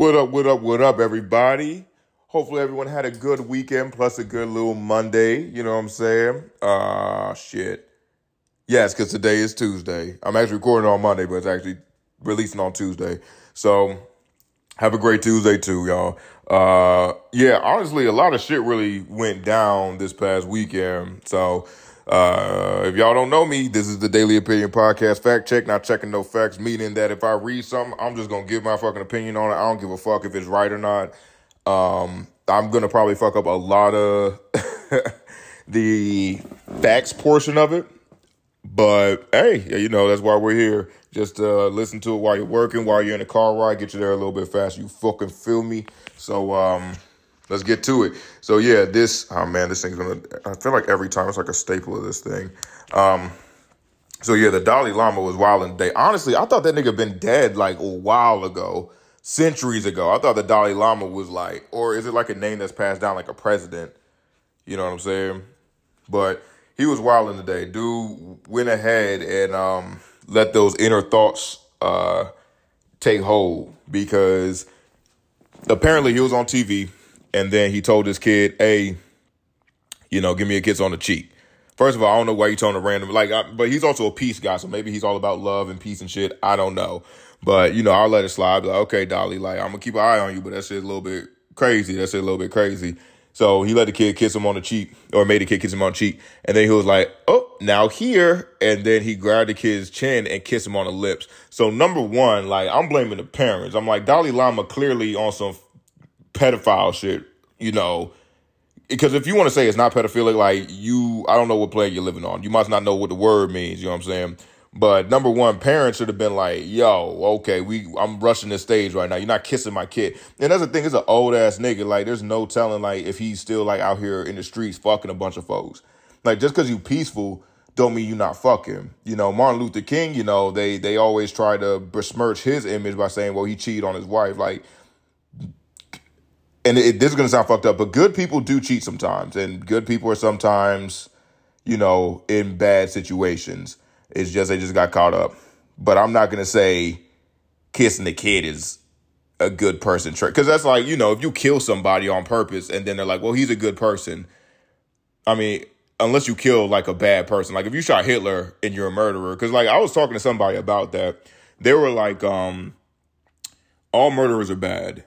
What up, what up, what up, everybody? Hopefully everyone had a good weekend plus a good little Monday, you know what I'm saying? Uh shit. Yes, because today is Tuesday. I'm actually recording on Monday, but it's actually releasing on Tuesday. So have a great Tuesday too, y'all. Uh yeah, honestly, a lot of shit really went down this past weekend. So uh, if y'all don't know me, this is the Daily Opinion Podcast. Fact check, not checking no facts, meaning that if I read something, I'm just gonna give my fucking opinion on it. I don't give a fuck if it's right or not. Um, I'm gonna probably fuck up a lot of the facts portion of it. But hey, you know, that's why we're here. Just uh, listen to it while you're working, while you're in the car ride, get you there a little bit faster. You fucking feel me? So, um, let's get to it. So yeah, this oh man, this thing's gonna. I feel like every time it's like a staple of this thing. Um, so yeah, the Dalai Lama was wild and day. Honestly, I thought that nigga been dead like a while ago, centuries ago. I thought the Dalai Lama was like, or is it like a name that's passed down like a president? You know what I'm saying? But he was wild in the day. Dude went ahead and um, let those inner thoughts uh, take hold because apparently he was on TV and then he told his kid, "Hey, you know, give me a kiss on the cheek." First of all, I don't know why you told a random like, I, but he's also a peace guy, so maybe he's all about love and peace and shit. I don't know, but you know, I'll let it slide. Like, okay, Dolly, like I'm gonna keep an eye on you, but that shit's a little bit crazy. That a little bit crazy. So he let the kid kiss him on the cheek, or made the kid kiss him on the cheek, and then he was like, "Oh, now here," and then he grabbed the kid's chin and kissed him on the lips. So number one, like I'm blaming the parents. I'm like Dalai Lama clearly on some pedophile shit, you know. Because if you want to say it's not pedophilic, like you, I don't know what planet you're living on. You must not know what the word means. You know what I'm saying? But number one, parents should have been like, "Yo, okay, we, I'm rushing this stage right now. You're not kissing my kid." And that's the thing. It's an old ass nigga. Like, there's no telling like if he's still like out here in the streets fucking a bunch of folks. Like, just because you peaceful don't mean you not fucking. You know, Martin Luther King. You know, they they always try to besmirch his image by saying, "Well, he cheated on his wife." Like, and it, this is going to sound fucked up, but good people do cheat sometimes, and good people are sometimes, you know, in bad situations. It's just they just got caught up. But I'm not going to say kissing the kid is a good person trait because that's like you know if you kill somebody on purpose and then they're like, well, he's a good person. I mean, unless you kill like a bad person, like if you shot Hitler and you're a murderer, because like I was talking to somebody about that, they were like, um, all murderers are bad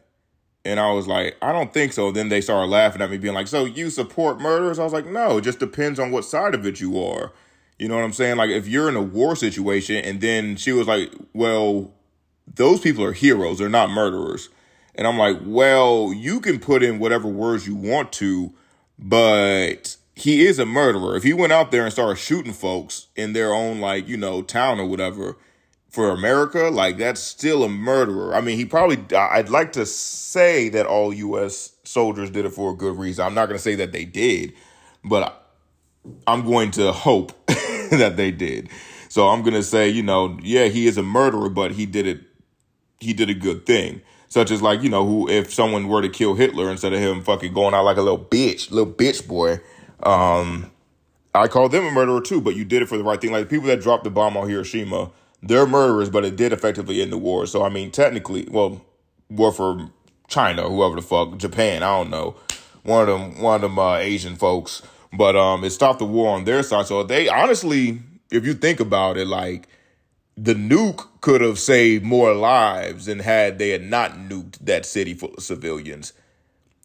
and I was like, I don't think so. Then they started laughing at me, being like, So you support murderers? I was like, No, it just depends on what side of it you are. You know what I'm saying? Like, if you're in a war situation, and then she was like, Well, those people are heroes, they're not murderers. And I'm like, Well, you can put in whatever words you want to, but he is a murderer. If he went out there and started shooting folks in their own, like, you know, town or whatever, for America, like that's still a murderer. I mean, he probably, I'd like to say that all U.S. soldiers did it for a good reason. I'm not going to say that they did, but I'm going to hope that they did. So I'm going to say, you know, yeah, he is a murderer, but he did it, he did a good thing. Such as like, you know, who, if someone were to kill Hitler instead of him fucking going out like a little bitch, little bitch boy, um, I call them a murderer too, but you did it for the right thing. Like the people that dropped the bomb on Hiroshima, they're murderers, but it did effectively end the war. So I mean, technically, well, war for China, whoever the fuck, Japan, I don't know, one of them, one of them uh, Asian folks. But um, it stopped the war on their side. So they honestly, if you think about it, like the nuke could have saved more lives than had they had not nuked that city full of civilians.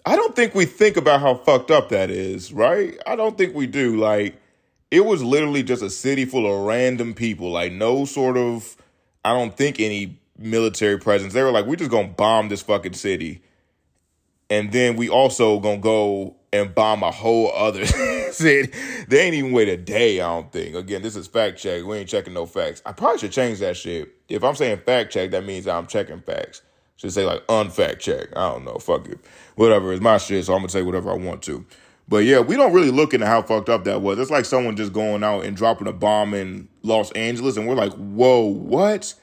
I don't think we think about how fucked up that is, right? I don't think we do. Like it was literally just a city full of random people, like no sort of, I don't think any military presence. They were like, we're just gonna bomb this fucking city. And then we also gonna go and bomb a whole other city. They ain't even wait a day, I don't think. Again, this is fact check. We ain't checking no facts. I probably should change that shit. If I'm saying fact check, that means I'm checking facts. Should say like unfact check. I don't know. Fuck it. Whatever. It's my shit, so I'm gonna say whatever I want to. But yeah, we don't really look into how fucked up that was. It's like someone just going out and dropping a bomb in Los Angeles, and we're like, whoa, what?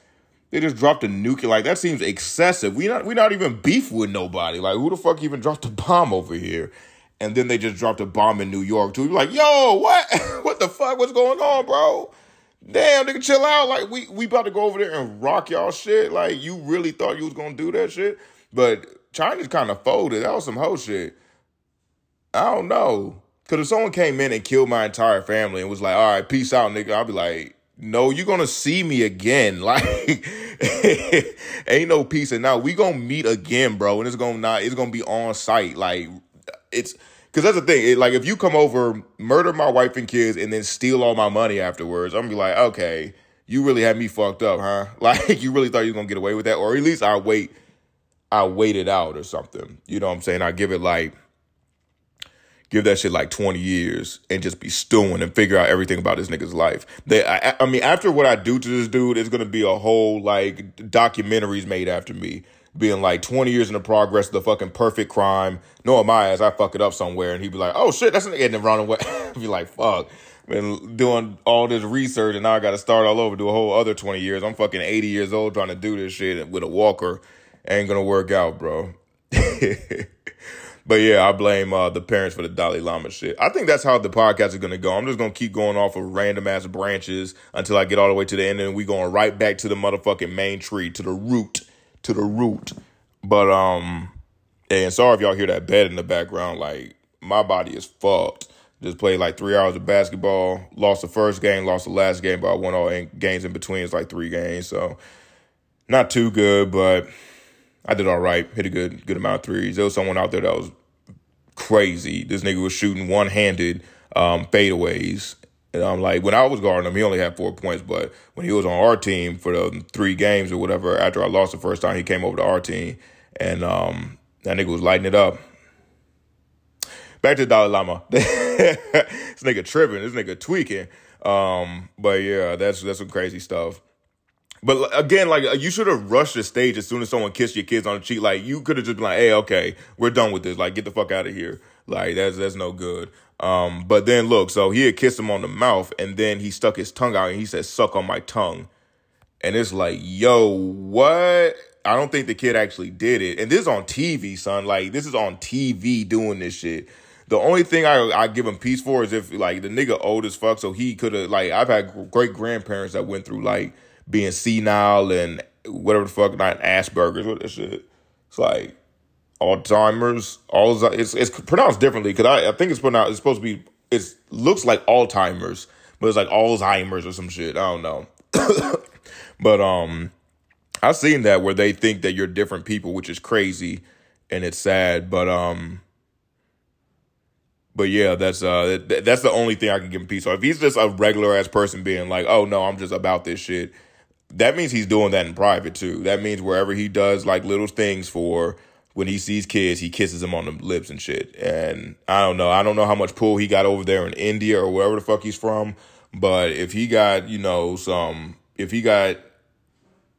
They just dropped a nuke. Like that seems excessive. We not we not even beef with nobody. Like who the fuck even dropped a bomb over here? And then they just dropped a bomb in New York too. You're like, yo, what? what the fuck? What's going on, bro? Damn, nigga, chill out. Like we we about to go over there and rock y'all shit. Like you really thought you was gonna do that shit? But China's kind of folded. That was some whole shit. I don't know. Cause if someone came in and killed my entire family and was like, all right, peace out, nigga, I'd be like, no, you're gonna see me again. Like ain't no peace and now we gonna meet again, bro. And it's gonna not it's gonna be on site. Like it's because that's the thing. It, like if you come over, murder my wife and kids, and then steal all my money afterwards, I'm gonna be like, okay, you really had me fucked up, huh? Like you really thought you was gonna get away with that, or at least I wait, I wait it out or something. You know what I'm saying? I give it like give that shit like 20 years and just be stewing and figure out everything about this nigga's life. They, I, I mean, after what I do to this dude, it's gonna be a whole like documentaries made after me being like 20 years in the progress of the fucking perfect crime. Knowing my ass, I fuck it up somewhere, and he'd be like, "Oh shit, that's an nigga in wrong way." be like, "Fuck." Been doing all this research, and now I got to start all over, do a whole other 20 years. I'm fucking 80 years old trying to do this shit with a walker. Ain't gonna work out, bro. but yeah, I blame uh, the parents for the Dalai Lama shit. I think that's how the podcast is gonna go. I'm just gonna keep going off of random ass branches until I get all the way to the end, and we going right back to the motherfucking main tree, to the root to the root. But um, and sorry if y'all hear that bed in the background. Like my body is fucked. Just played like three hours of basketball. Lost the first game, lost the last game, but I won all games in between. It's like three games, so not too good, but I did all right. Hit a good good amount of threes. There was someone out there that was crazy. This nigga was shooting one handed um, fadeaways and I'm like, when I was guarding him, he only had four points. But when he was on our team for the three games or whatever, after I lost the first time, he came over to our team, and um, that nigga was lighting it up. Back to Dalai Lama. this nigga tripping. This nigga tweaking. Um, but yeah, that's that's some crazy stuff. But again, like you should have rushed the stage as soon as someone kissed your kids on the cheek. Like you could have just been like, "Hey, okay, we're done with this. Like, get the fuck out of here." Like that's that's no good. Um, but then look, so he had kissed him on the mouth, and then he stuck his tongue out and he said, "Suck on my tongue," and it's like, yo, what? I don't think the kid actually did it, and this is on TV, son. Like this is on TV doing this shit. The only thing I I give him peace for is if like the nigga old as fuck, so he could have like I've had great grandparents that went through like being senile and whatever the fuck, not Asperger's, what that shit. It's like Alzheimer's. All it's it's pronounced differently because I, I think it's pronounced. It's supposed to be. It looks like Alzheimer's, but it's like Alzheimer's or some shit. I don't know. but um, I've seen that where they think that you're different people, which is crazy, and it's sad. But um, but yeah, that's uh, that's the only thing I can give him peace. So if he's just a regular ass person being like, oh no, I'm just about this shit, that means he's doing that in private too. That means wherever he does like little things for when he sees kids, he kisses them on the lips and shit. And I don't know. I don't know how much pull he got over there in India or wherever the fuck he's from. But if he got, you know, some, if he got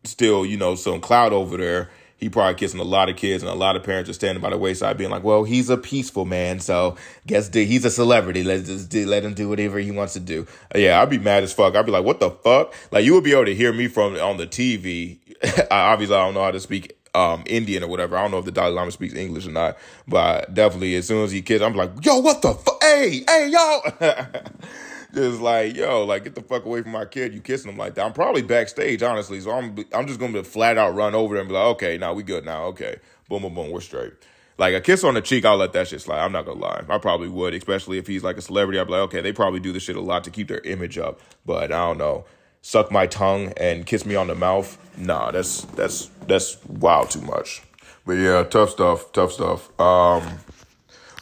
still, you know, some clout over there, he probably kissing a lot of kids and a lot of parents are standing by the wayside being like, well, he's a peaceful man. So guess he's a celebrity. Let's just let him do whatever he wants to do. Yeah, I'd be mad as fuck. I'd be like, what the fuck? Like you would be able to hear me from on the TV. Obviously, I don't know how to speak um, Indian or whatever. I don't know if the Dalai Lama speaks English or not, but definitely as soon as he kids, I'm like, yo, what the fuck? Hey, hey, yo. just like, yo, like get the fuck away from my kid. You kissing him like that. I'm probably backstage, honestly. So I'm I'm just gonna be flat out run over there and be like, okay, now we good now. Okay. Boom, boom, boom, we're straight. Like a kiss on the cheek, I'll let that shit slide. I'm not gonna lie. I probably would, especially if he's like a celebrity. I'd be like, okay, they probably do this shit a lot to keep their image up. But I don't know suck my tongue and kiss me on the mouth. Nah, that's that's that's wow too much. But yeah, tough stuff, tough stuff. Um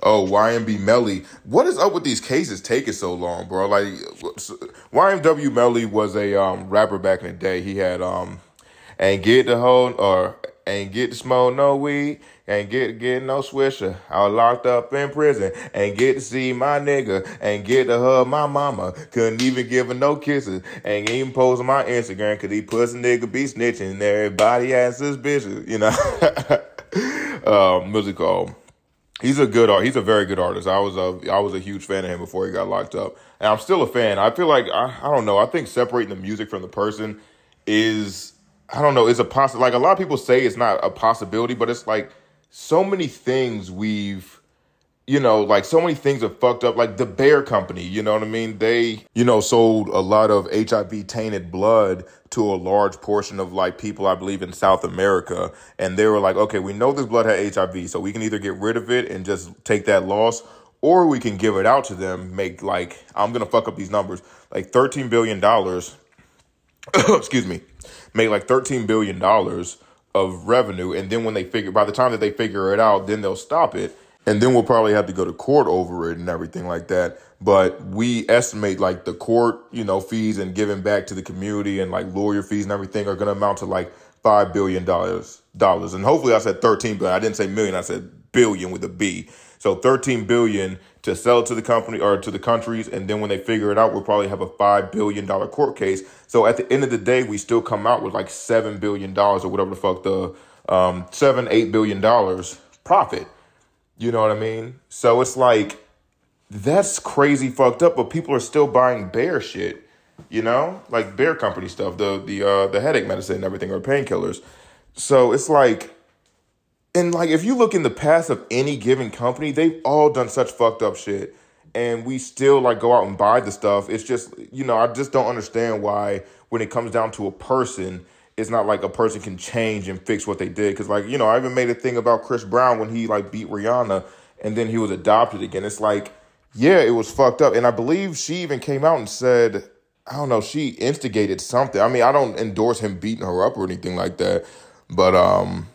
oh, YNW Melly. What is up with these cases taking so long, bro? Like YNW Melly was a um rapper back in the day. He had um and get the whole or ain't get to smoke no weed, ain't get get no swisher. I was locked up in prison, ain't get to see my nigga, ain't get to hug my mama, couldn't even give her no kisses, ain't even post on my Instagram, cause he pussy nigga be snitching, and everybody has suspicious, you know. um, music called. He's a good art. He's a very good artist. I was a I was a huge fan of him before he got locked up, and I'm still a fan. I feel like I, I don't know. I think separating the music from the person is I don't know, it's a possible like a lot of people say it's not a possibility, but it's like so many things we've you know, like so many things are fucked up. Like the Bayer Company, you know what I mean? They, you know, sold a lot of HIV tainted blood to a large portion of like people, I believe, in South America. And they were like, okay, we know this blood had HIV, so we can either get rid of it and just take that loss, or we can give it out to them, make like, I'm to fuck up these numbers, like $13 billion, excuse me, make like $13 billion of revenue. And then when they figure, by the time that they figure it out, then they'll stop it and then we'll probably have to go to court over it and everything like that. But we estimate like the court, you know, fees and giving back to the community and like lawyer fees and everything are going to amount to like five billion dollars. And hopefully I said thirteen billion. I didn't say million. I said billion with a B. So thirteen billion to sell to the company or to the countries, and then when they figure it out, we'll probably have a five billion dollar court case. So at the end of the day, we still come out with like seven billion dollars or whatever the fuck the um, seven eight billion dollars profit. You know what I mean? So it's like that's crazy fucked up, but people are still buying Bayer shit. You know, like Bayer company stuff, the the uh, the headache medicine and everything, or painkillers. So it's like, and like if you look in the past of any given company, they've all done such fucked up shit, and we still like go out and buy the stuff. It's just you know I just don't understand why when it comes down to a person it's not like a person can change and fix what they did. Because like you know, I even made a thing about Chris Brown when he like beat Rihanna and then he was adopted again. It's like yeah, it was fucked up, and I believe she even came out and said. I don't know. She instigated something. I mean, I don't endorse him beating her up or anything like that, but um,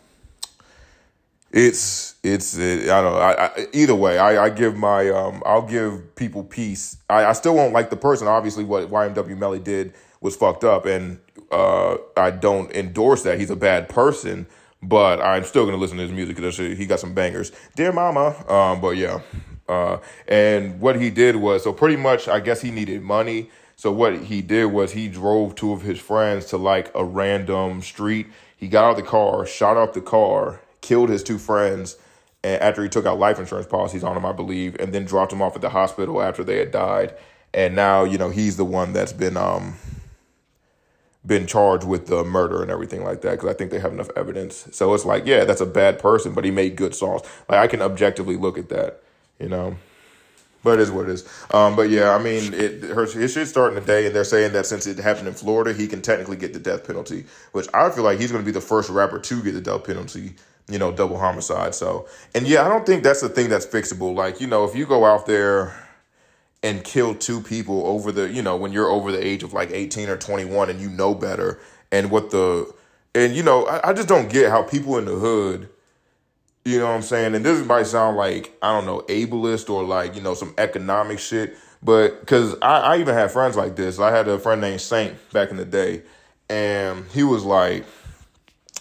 it's it's it, I don't know. I, I, either way, I, I give my um, I'll give people peace. I, I still won't like the person. Obviously, what YNW Melly did was fucked up, and uh, I don't endorse that. He's a bad person, but I'm still gonna listen to his music because he got some bangers. Dear Mama, um, but yeah. Uh, and what he did was so pretty much. I guess he needed money. So what he did was he drove two of his friends to like a random street. He got out of the car, shot up the car, killed his two friends, and after he took out life insurance policies on them, I believe, and then dropped them off at the hospital after they had died. And now, you know, he's the one that's been um been charged with the murder and everything like that because I think they have enough evidence. So it's like, yeah, that's a bad person, but he made good songs. Like I can objectively look at that, you know. But it is what it is. Um, but yeah, I mean, it her his shit's starting today, and they're saying that since it happened in Florida, he can technically get the death penalty, which I feel like he's going to be the first rapper to get the death penalty. You know, double homicide. So, and yeah, I don't think that's the thing that's fixable. Like, you know, if you go out there and kill two people over the you know when you're over the age of like 18 or 21 and you know better and what the and you know I, I just don't get how people in the hood you know what i'm saying? And this might sound like i don't know ableist or like you know some economic shit but because I, I even had friends like this. I had a friend named saint back in the day and he was like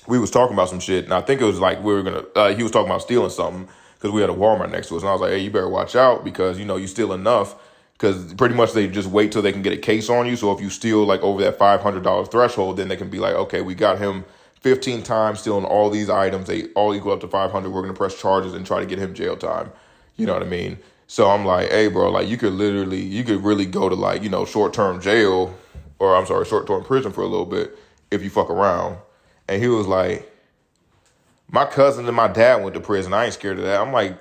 we was talking about some shit and i think it was like we were gonna uh, he was talking about stealing something because we had a walmart next to us and i was like hey you better watch out because you know you steal enough because pretty much they just wait till they can get a case on you. So if you steal like over that five hundred dollar threshold, then they can be like, okay, we got him fifteen times stealing all these items. They all equal up to five hundred. We're gonna press charges and try to get him jail time. You know what I mean? So I'm like, hey, bro, like you could literally, you could really go to like you know short term jail, or I'm sorry, short term prison for a little bit if you fuck around. And he was like, my cousin and my dad went to prison. I ain't scared of that. I'm like,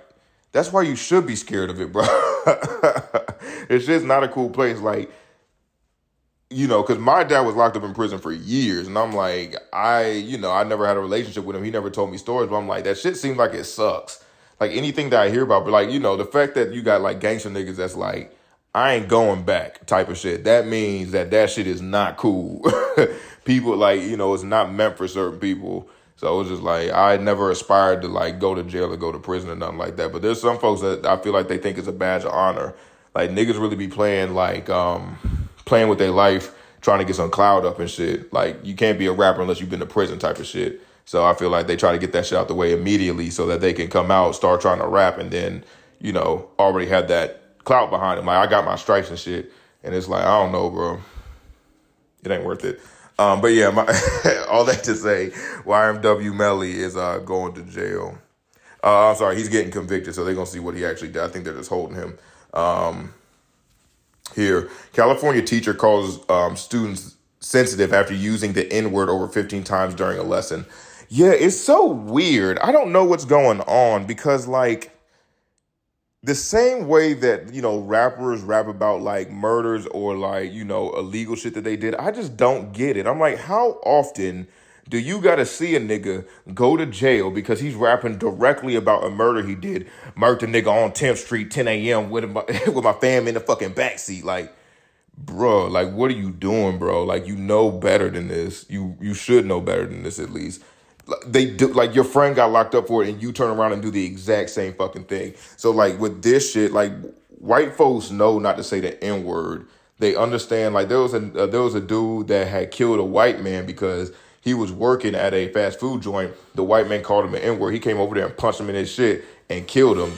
that's why you should be scared of it, bro. it's just not a cool place. Like, you know, because my dad was locked up in prison for years, and I'm like, I, you know, I never had a relationship with him. He never told me stories, but I'm like, that shit seems like it sucks. Like anything that I hear about, but like, you know, the fact that you got like gangster niggas that's like, I ain't going back type of shit. That means that that shit is not cool. people like, you know, it's not meant for certain people. So it was just like I never aspired to like go to jail or go to prison or nothing like that. But there's some folks that I feel like they think it's a badge of honor. Like niggas really be playing like um playing with their life, trying to get some cloud up and shit. Like you can't be a rapper unless you've been to prison type of shit. So I feel like they try to get that shit out the way immediately so that they can come out, start trying to rap, and then you know already have that clout behind them. Like I got my stripes and shit, and it's like I don't know, bro. It ain't worth it. Um, but yeah, my, all that to say, YNW Melly is uh, going to jail. Uh, I'm sorry, he's getting convicted, so they're gonna see what he actually did. I think they're just holding him. Um, here, California teacher calls um, students sensitive after using the N word over 15 times during a lesson. Yeah, it's so weird. I don't know what's going on because like the same way that you know rappers rap about like murders or like you know illegal shit that they did i just don't get it. I'm like how often do you gotta see a nigga go to jail because he's rapping directly about a murder he did murdered a nigga on 10th street 10 a.m with my with my fam in the fucking backseat? Like bro like what are you doing bro? Like you know better than this. You you should know better than this at least they do like your friend got locked up for it and you turn around and do the exact same fucking thing. So like with this shit, like white folks know not to say the N word. They understand like there was a uh, there was a dude that had killed a white man because he was working at a fast food joint. The white man called him an N word. He came over there and punched him in his shit and killed him.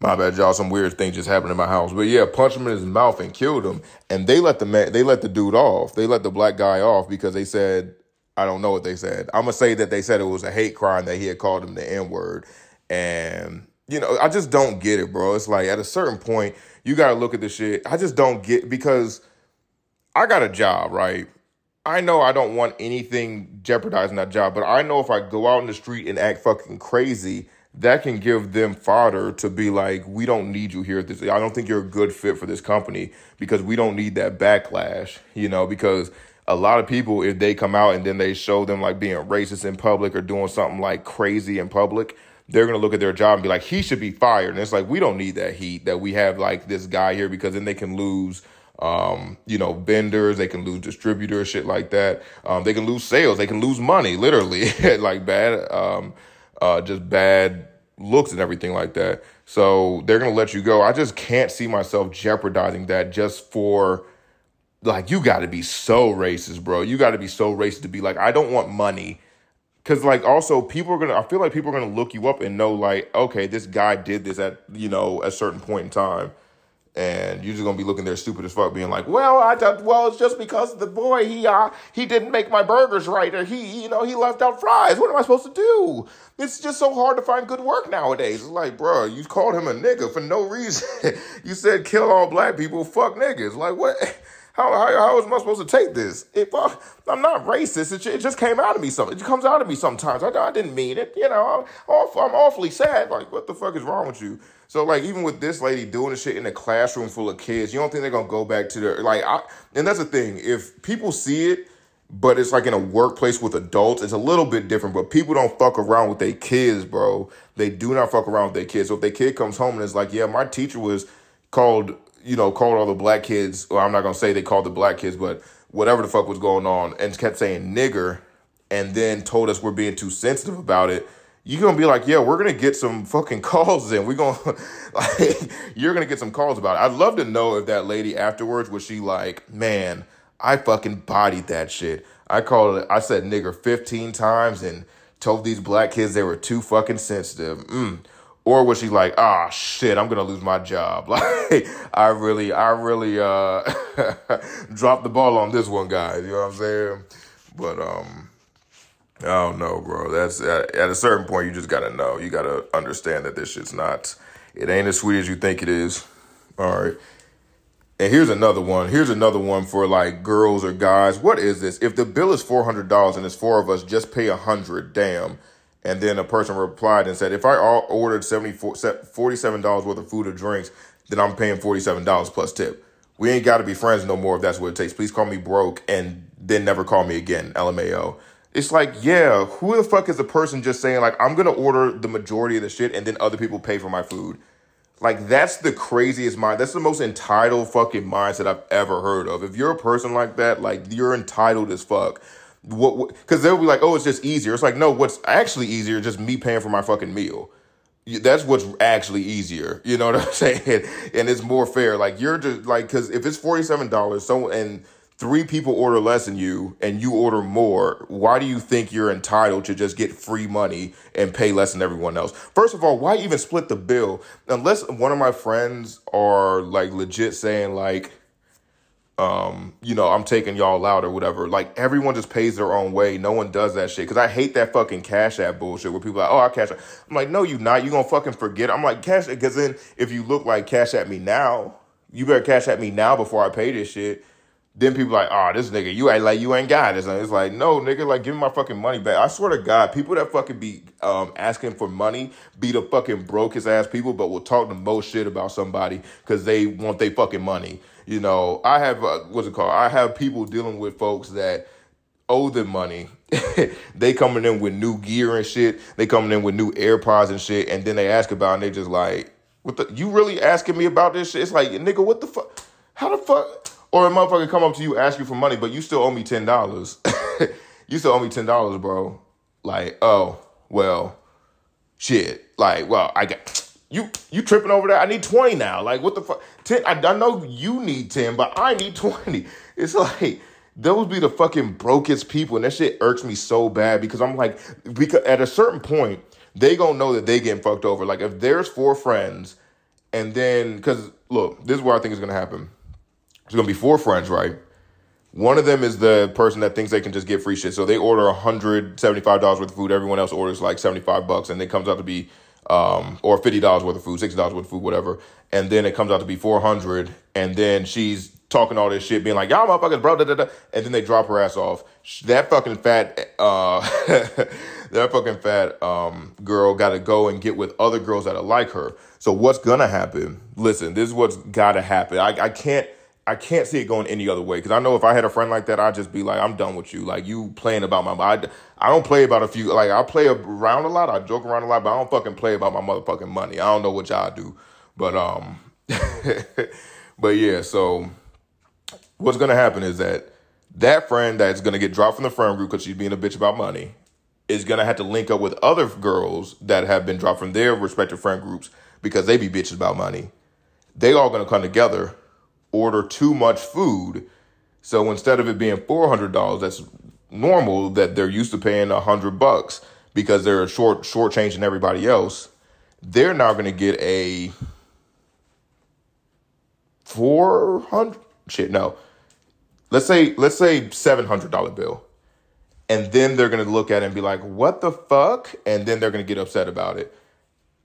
My bad, y'all. Some weird thing just happened in my house, but yeah, punched him in his mouth and killed him. And they let the man, they let the dude off. They let the black guy off because they said I don't know what they said. I'm gonna say that they said it was a hate crime that he had called him the N word, and you know I just don't get it, bro. It's like at a certain point you gotta look at the shit. I just don't get because I got a job, right? I know I don't want anything jeopardizing that job, but I know if I go out in the street and act fucking crazy, that can give them fodder to be like, we don't need you here this. I don't think you're a good fit for this company because we don't need that backlash, you know, because a lot of people, if they come out and then they show them like being racist in public or doing something like crazy in public, they're gonna look at their job and be like, he should be fired. And it's like we don't need that heat that we have like this guy here because then they can lose um, you know, vendors, they can lose distributors, shit like that. Um, they can lose sales, they can lose money, literally, like bad, um, uh, just bad looks and everything like that. So they're gonna let you go. I just can't see myself jeopardizing that just for like you got to be so racist, bro. You got to be so racist to be like, I don't want money. Cause like also people are gonna, I feel like people are gonna look you up and know like, okay, this guy did this at you know a certain point in time, and you're just gonna be looking there stupid as fuck, being like, well, I thought, well, it's just because the boy he uh he didn't make my burgers right, or he you know he left out fries. What am I supposed to do? It's just so hard to find good work nowadays. It's like, bro, you called him a nigga for no reason. you said kill all black people, fuck niggas. Like what? How, how, how am I supposed to take this? If I, I'm not racist, it, it just came out of me. Something it comes out of me sometimes. I, I didn't mean it. You know, I'm, I'm awfully sad. Like, what the fuck is wrong with you? So, like, even with this lady doing the shit in a classroom full of kids, you don't think they're gonna go back to their like? I, and that's the thing. If people see it, but it's like in a workplace with adults, it's a little bit different. But people don't fuck around with their kids, bro. They do not fuck around with their kids. So if their kid comes home and is like, "Yeah, my teacher was called you know, called all the black kids, or I'm not gonna say they called the black kids, but whatever the fuck was going on, and kept saying nigger, and then told us we're being too sensitive about it. You're gonna be like, yeah, we're gonna get some fucking calls in. We're gonna like you're gonna get some calls about it. I'd love to know if that lady afterwards was she like, man, I fucking bodied that shit. I called it, I said nigger 15 times and told these black kids they were too fucking sensitive. Mm. Or was she like, ah, shit, I'm gonna lose my job? Like, I really, I really uh dropped the ball on this one, guys. You know what I'm saying? But um, I don't know, bro. That's at, at a certain point, you just gotta know. You gotta understand that this shit's not. It ain't as sweet as you think it is. All right. And here's another one. Here's another one for like girls or guys. What is this? If the bill is four hundred dollars and it's four of us, just pay a hundred. Damn. And then a person replied and said, if I ordered 74, $47 worth of food or drinks, then I'm paying $47 plus tip. We ain't got to be friends no more if that's what it takes. Please call me broke and then never call me again. LMAO. It's like, yeah, who the fuck is the person just saying, like, I'm going to order the majority of the shit and then other people pay for my food? Like, that's the craziest mind. That's the most entitled fucking mindset I've ever heard of. If you're a person like that, like, you're entitled as fuck what because they'll be like, oh, it's just easier. It's like, no, what's actually easier just me paying for my fucking meal. That's what's actually easier. You know what I'm saying? And it's more fair. Like you're just like because if it's forty seven dollars, so and three people order less than you and you order more, why do you think you're entitled to just get free money and pay less than everyone else? First of all, why even split the bill? Unless one of my friends are like legit saying like um, you know, I'm taking y'all out or whatever. Like everyone just pays their own way. No one does that shit. Cause I hate that fucking cash app bullshit where people are like, oh, I cash app. I'm like, no, you not. You gonna fucking forget. I'm like, cash Cause then if you look like cash at me now, you better cash at me now before I pay this shit. Then people like, oh, this nigga, you act like you ain't got this. It's like, no, nigga, like give me my fucking money back. I swear to God, people that fucking be um, asking for money be the fucking brokest ass people, but will talk the most shit about somebody because they want their fucking money. You know, I have uh, what's it called? I have people dealing with folks that owe them money. they coming in with new gear and shit. They coming in with new AirPods and shit, and then they ask about, it and they just like, what the? You really asking me about this shit? It's like, nigga, what the fuck? How the fuck? Or a motherfucker come up to you, ask you for money, but you still owe me ten dollars. you still owe me ten dollars, bro. Like, oh, well, shit. Like, well, I got you. You tripping over that? I need twenty now. Like, what the fuck? Ten. I, I know you need ten, but I need twenty. It's like those be the fucking brokest people, and that shit irks me so bad because I'm like, because at a certain point, they gonna know that they getting fucked over. Like, if there's four friends, and then because look, this is where I think is gonna happen there's gonna be four friends, right? One of them is the person that thinks they can just get free shit. So they order $175 worth of food. Everyone else orders like 75 bucks and it comes out to be um, or $50 worth of food, $60 worth of food, whatever. And then it comes out to be 400 and then she's talking all this shit, being like, y'all motherfuckers, bro, da, da, da. and then they drop her ass off. That fucking fat, uh, that fucking fat um, girl got to go and get with other girls that are like her. So what's gonna happen? Listen, this is what's gotta happen. I, I can't, I can't see it going any other way because I know if I had a friend like that, I'd just be like, I'm done with you. Like you playing about my, I, I don't play about a few. Like I play around a lot, I joke around a lot, but I don't fucking play about my motherfucking money. I don't know what y'all do, but um, but yeah. So what's gonna happen is that that friend that's gonna get dropped from the friend group because she's being a bitch about money is gonna have to link up with other girls that have been dropped from their respective friend groups because they be bitches about money. They all gonna come together order too much food. So instead of it being four hundred dollars, that's normal that they're used to paying a hundred bucks because they're short shortchanging everybody else. They're now going to get a four hundred shit. No, let's say let's say seven hundred dollar bill, and then they're going to look at it and be like, "What the fuck?" And then they're going to get upset about it.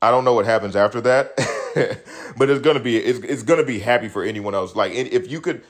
I don't know what happens after that. but it's gonna be it's, it's gonna be happy for anyone else. Like if you could,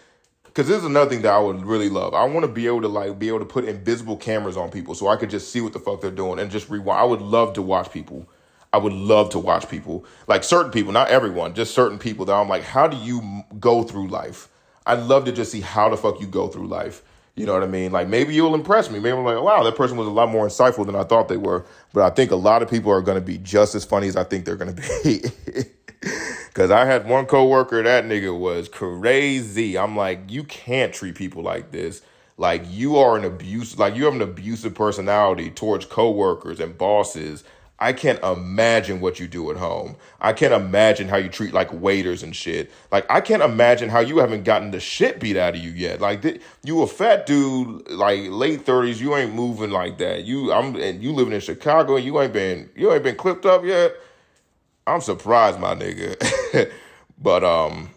because this is another thing that I would really love. I want to be able to like be able to put invisible cameras on people so I could just see what the fuck they're doing and just rewind. I would love to watch people. I would love to watch people like certain people, not everyone, just certain people that I'm like, how do you go through life? I'd love to just see how the fuck you go through life. You know what I mean? Like maybe you'll impress me. Maybe I'm like, wow, that person was a lot more insightful than I thought they were. But I think a lot of people are going to be just as funny as I think they're going to be. Cause I had one coworker, that nigga was crazy. I'm like, you can't treat people like this. Like you are an abuse, like you have an abusive personality towards coworkers and bosses. I can't imagine what you do at home. I can't imagine how you treat like waiters and shit. Like I can't imagine how you haven't gotten the shit beat out of you yet. Like th- you a fat dude, like late thirties. You ain't moving like that. You I'm and you living in Chicago and you ain't been you ain't been clipped up yet. I'm surprised, my nigga. but um,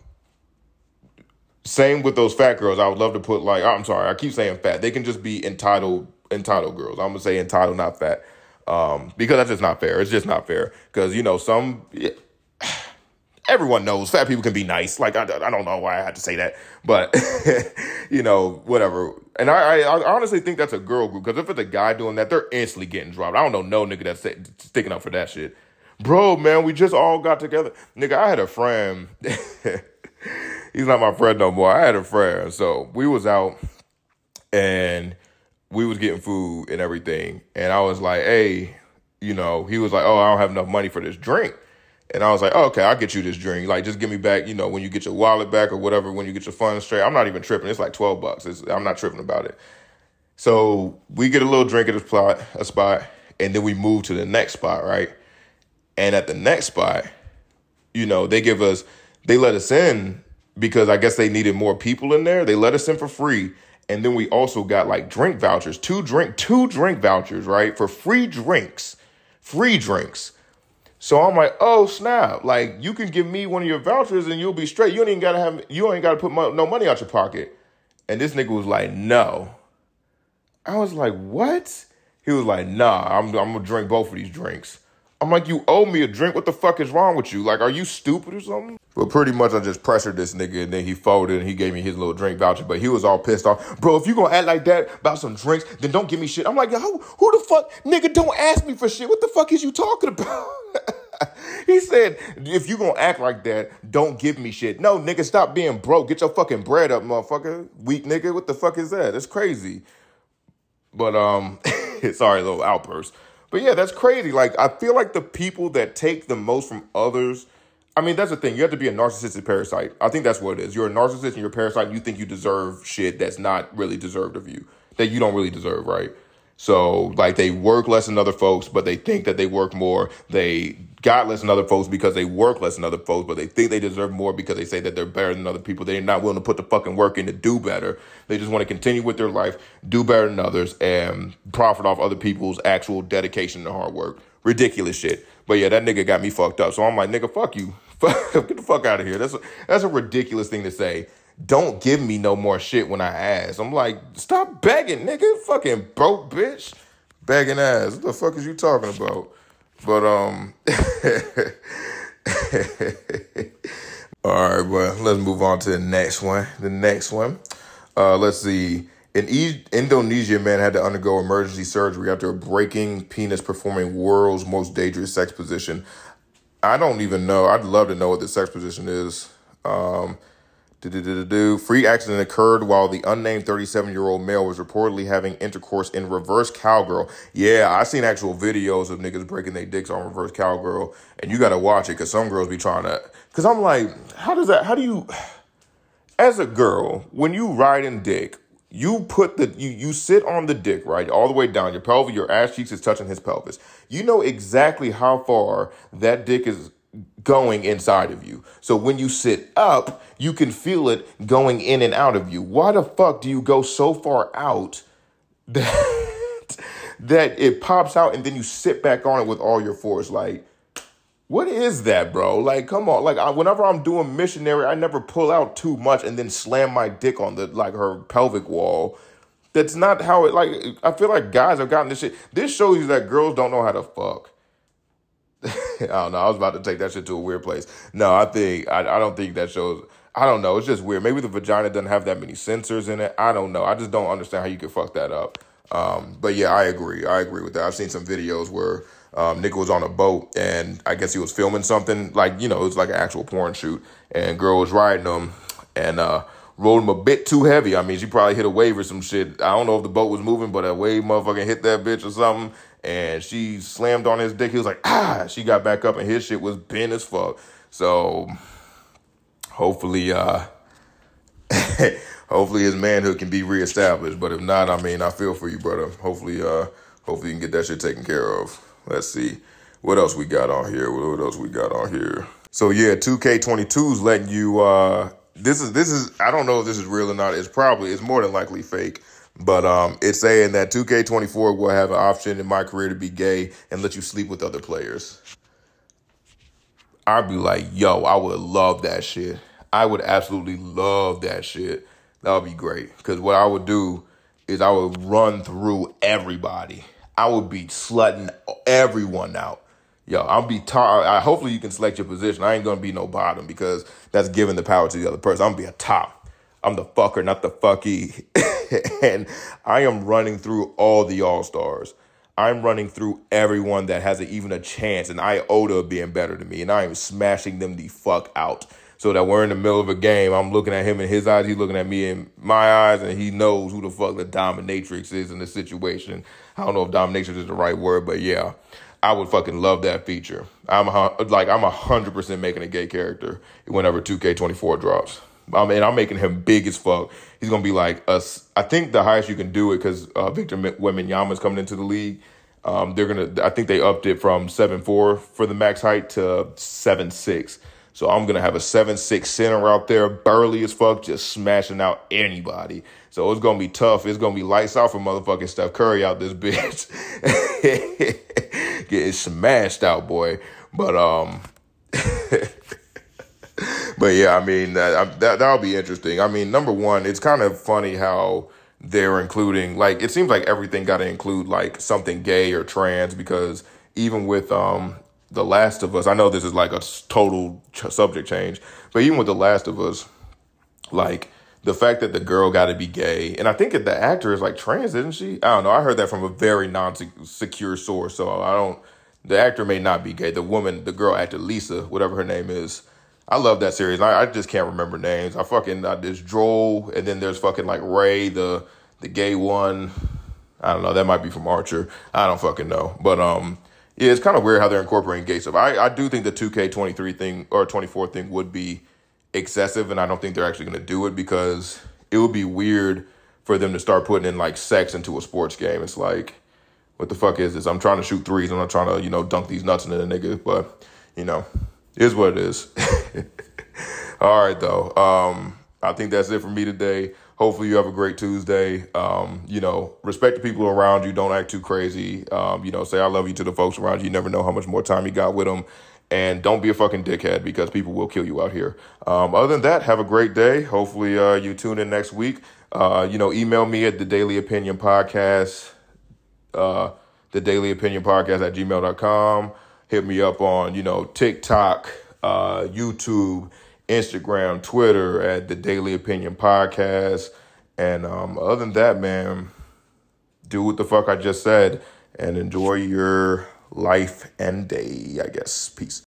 same with those fat girls. I would love to put like I'm sorry, I keep saying fat. They can just be entitled entitled girls. I'm gonna say entitled, not fat. Um, because that's just not fair. It's just not fair. Because you know some. Everyone knows fat people can be nice. Like I, I don't know why I had to say that, but you know whatever. And I, I, I honestly think that's a girl group because if it's a guy doing that, they're instantly getting dropped. I don't know no nigga that's sticking up for that shit bro, man, we just all got together. Nigga, I had a friend. He's not my friend no more. I had a friend. So we was out and we was getting food and everything. And I was like, hey, you know, he was like, oh, I don't have enough money for this drink. And I was like, oh, okay, I'll get you this drink. Like, just give me back, you know, when you get your wallet back or whatever, when you get your funds straight. I'm not even tripping. It's like 12 bucks. It's, I'm not tripping about it. So we get a little drink at a spot, a spot, and then we move to the next spot, right? And at the next spot, you know, they give us, they let us in because I guess they needed more people in there. They let us in for free. And then we also got like drink vouchers, two drink, two drink vouchers, right? For free drinks, free drinks. So I'm like, oh snap! Like you can give me one of your vouchers and you'll be straight. You ain't even gotta have, you ain't gotta put no money out your pocket. And this nigga was like, no. I was like, what? He was like, nah, I'm, I'm gonna drink both of these drinks. I'm like, you owe me a drink. What the fuck is wrong with you? Like, are you stupid or something? But pretty much, I just pressured this nigga, and then he folded, and he gave me his little drink voucher. But he was all pissed off, bro. If you gonna act like that about some drinks, then don't give me shit. I'm like, yo, who, who the fuck, nigga? Don't ask me for shit. What the fuck is you talking about? he said, if you gonna act like that, don't give me shit. No, nigga, stop being broke. Get your fucking bread up, motherfucker. Weak nigga. What the fuck is that? That's crazy. But um, sorry, little outburst. But yeah, that's crazy. Like I feel like the people that take the most from others. I mean, that's the thing. You have to be a narcissistic parasite. I think that's what it is. You're a narcissist and you're a parasite. And you think you deserve shit that's not really deserved of you, that you don't really deserve, right? So like they work less than other folks, but they think that they work more. They got less than other folks because they work less than other folks, but they think they deserve more because they say that they're better than other people. They're not willing to put the fucking work in to do better. They just want to continue with their life, do better than others, and profit off other people's actual dedication and hard work. Ridiculous shit. But yeah, that nigga got me fucked up. So I'm like, nigga, fuck you. Get the fuck out of here. That's a, that's a ridiculous thing to say don't give me no more shit when I ask. I'm like, stop begging, nigga. Fucking broke bitch. Begging ass. What the fuck is you talking about? But um All right, well, let's move on to the next one. The next one. Uh let's see. An e- Indonesia man had to undergo emergency surgery after breaking penis performing world's most dangerous sex position. I don't even know. I'd love to know what the sex position is. Um, Free accident occurred while the unnamed 37 year old male was reportedly having intercourse in reverse cowgirl. Yeah, I seen actual videos of niggas breaking their dicks on reverse cowgirl, and you gotta watch it because some girls be trying to. Because I'm like, how does that? How do you, as a girl, when you ride in dick, you put the you you sit on the dick right all the way down your pelvis, your ass cheeks is touching his pelvis. You know exactly how far that dick is going inside of you. So when you sit up, you can feel it going in and out of you. Why the fuck do you go so far out that that it pops out and then you sit back on it with all your force? Like, what is that, bro? Like, come on. Like, I, whenever I'm doing missionary, I never pull out too much and then slam my dick on the like her pelvic wall. That's not how it. Like, I feel like guys have gotten this shit. This shows you that girls don't know how to fuck. I don't know. I was about to take that shit to a weird place. No, I think I, I don't think that shows. I don't know. It's just weird. Maybe the vagina doesn't have that many sensors in it. I don't know. I just don't understand how you could fuck that up. Um, but yeah, I agree. I agree with that. I've seen some videos where um, Nick was on a boat and I guess he was filming something like you know it was like an actual porn shoot and girl was riding him and uh, rolled him a bit too heavy. I mean, she probably hit a wave or some shit. I don't know if the boat was moving, but a wave motherfucking hit that bitch or something and she slammed on his dick. He was like, ah, she got back up and his shit was bent as fuck. So hopefully, uh, hopefully his manhood can be reestablished. But if not, I mean, I feel for you, brother. Hopefully, uh, hopefully you can get that shit taken care of. Let's see. What else we got on here? What else we got on here? So yeah, 2K22 is letting you uh this is this is I don't know if this is real or not. It's probably it's more than likely fake. But um, it's saying that 2K24 will have an option in my career to be gay and let you sleep with other players. I'd be like, yo, I would love that shit. I would absolutely love that shit. That would be great. Because what I would do is I would run through everybody. I would be slutting everyone out. Yo, I'll be top. I, hopefully you can select your position. I ain't gonna be no bottom because that's giving the power to the other person. I'm gonna be a top. I'm the fucker, not the fucky. and I am running through all the All Stars. I'm running through everyone that has a, even a chance, an iota of being better than me, and I am smashing them the fuck out. So that we're in the middle of a game, I'm looking at him in his eyes, he's looking at me in my eyes, and he knows who the fuck the dominatrix is in the situation. I don't know if dominatrix is the right word, but yeah, I would fucking love that feature. I'm a, like I'm hundred percent making a gay character whenever 2K24 drops. I mean, I'm making him big as fuck. He's gonna be like us. I think the highest you can do it because uh, Victor Wembanyama is coming into the league. Um, they're gonna. I think they upped it from seven four for the max height to seven six. So I'm gonna have a seven six center out there, burly as fuck, just smashing out anybody. So it's gonna be tough. It's gonna be lights out for motherfucking Steph Curry out this bitch, getting smashed out, boy. But um. but yeah, I mean that that that'll be interesting. I mean, number one, it's kind of funny how they're including like it seems like everything got to include like something gay or trans because even with um The Last of Us. I know this is like a total ch- subject change, but even with The Last of Us, like the fact that the girl got to be gay, and I think that the actor is like trans, isn't she? I don't know. I heard that from a very non-secure source, so I don't. The actor may not be gay. The woman, the girl actor Lisa, whatever her name is. I love that series. I, I just can't remember names. I fucking uh, there's Joel, and then there's fucking like Ray, the the gay one. I don't know. That might be from Archer. I don't fucking know. But um, yeah, it's kind of weird how they're incorporating gay stuff. I I do think the 2K23 thing or 24 thing would be excessive, and I don't think they're actually going to do it because it would be weird for them to start putting in like sex into a sports game. It's like, what the fuck is this? I'm trying to shoot threes. I'm not trying to you know dunk these nuts into the nigga, but you know, is what it is. All right, though. Um, I think that's it for me today. Hopefully, you have a great Tuesday. Um, you know, respect the people around you. Don't act too crazy. Um, you know, say I love you to the folks around you. You never know how much more time you got with them. And don't be a fucking dickhead because people will kill you out here. Um, other than that, have a great day. Hopefully, uh, you tune in next week. Uh, you know, email me at the Daily Opinion Podcast, uh, the Daily Opinion Podcast at gmail.com. Hit me up on, you know, TikTok, uh, YouTube, Instagram, Twitter at the Daily Opinion Podcast. And um, other than that, man, do what the fuck I just said and enjoy your life and day, I guess. Peace.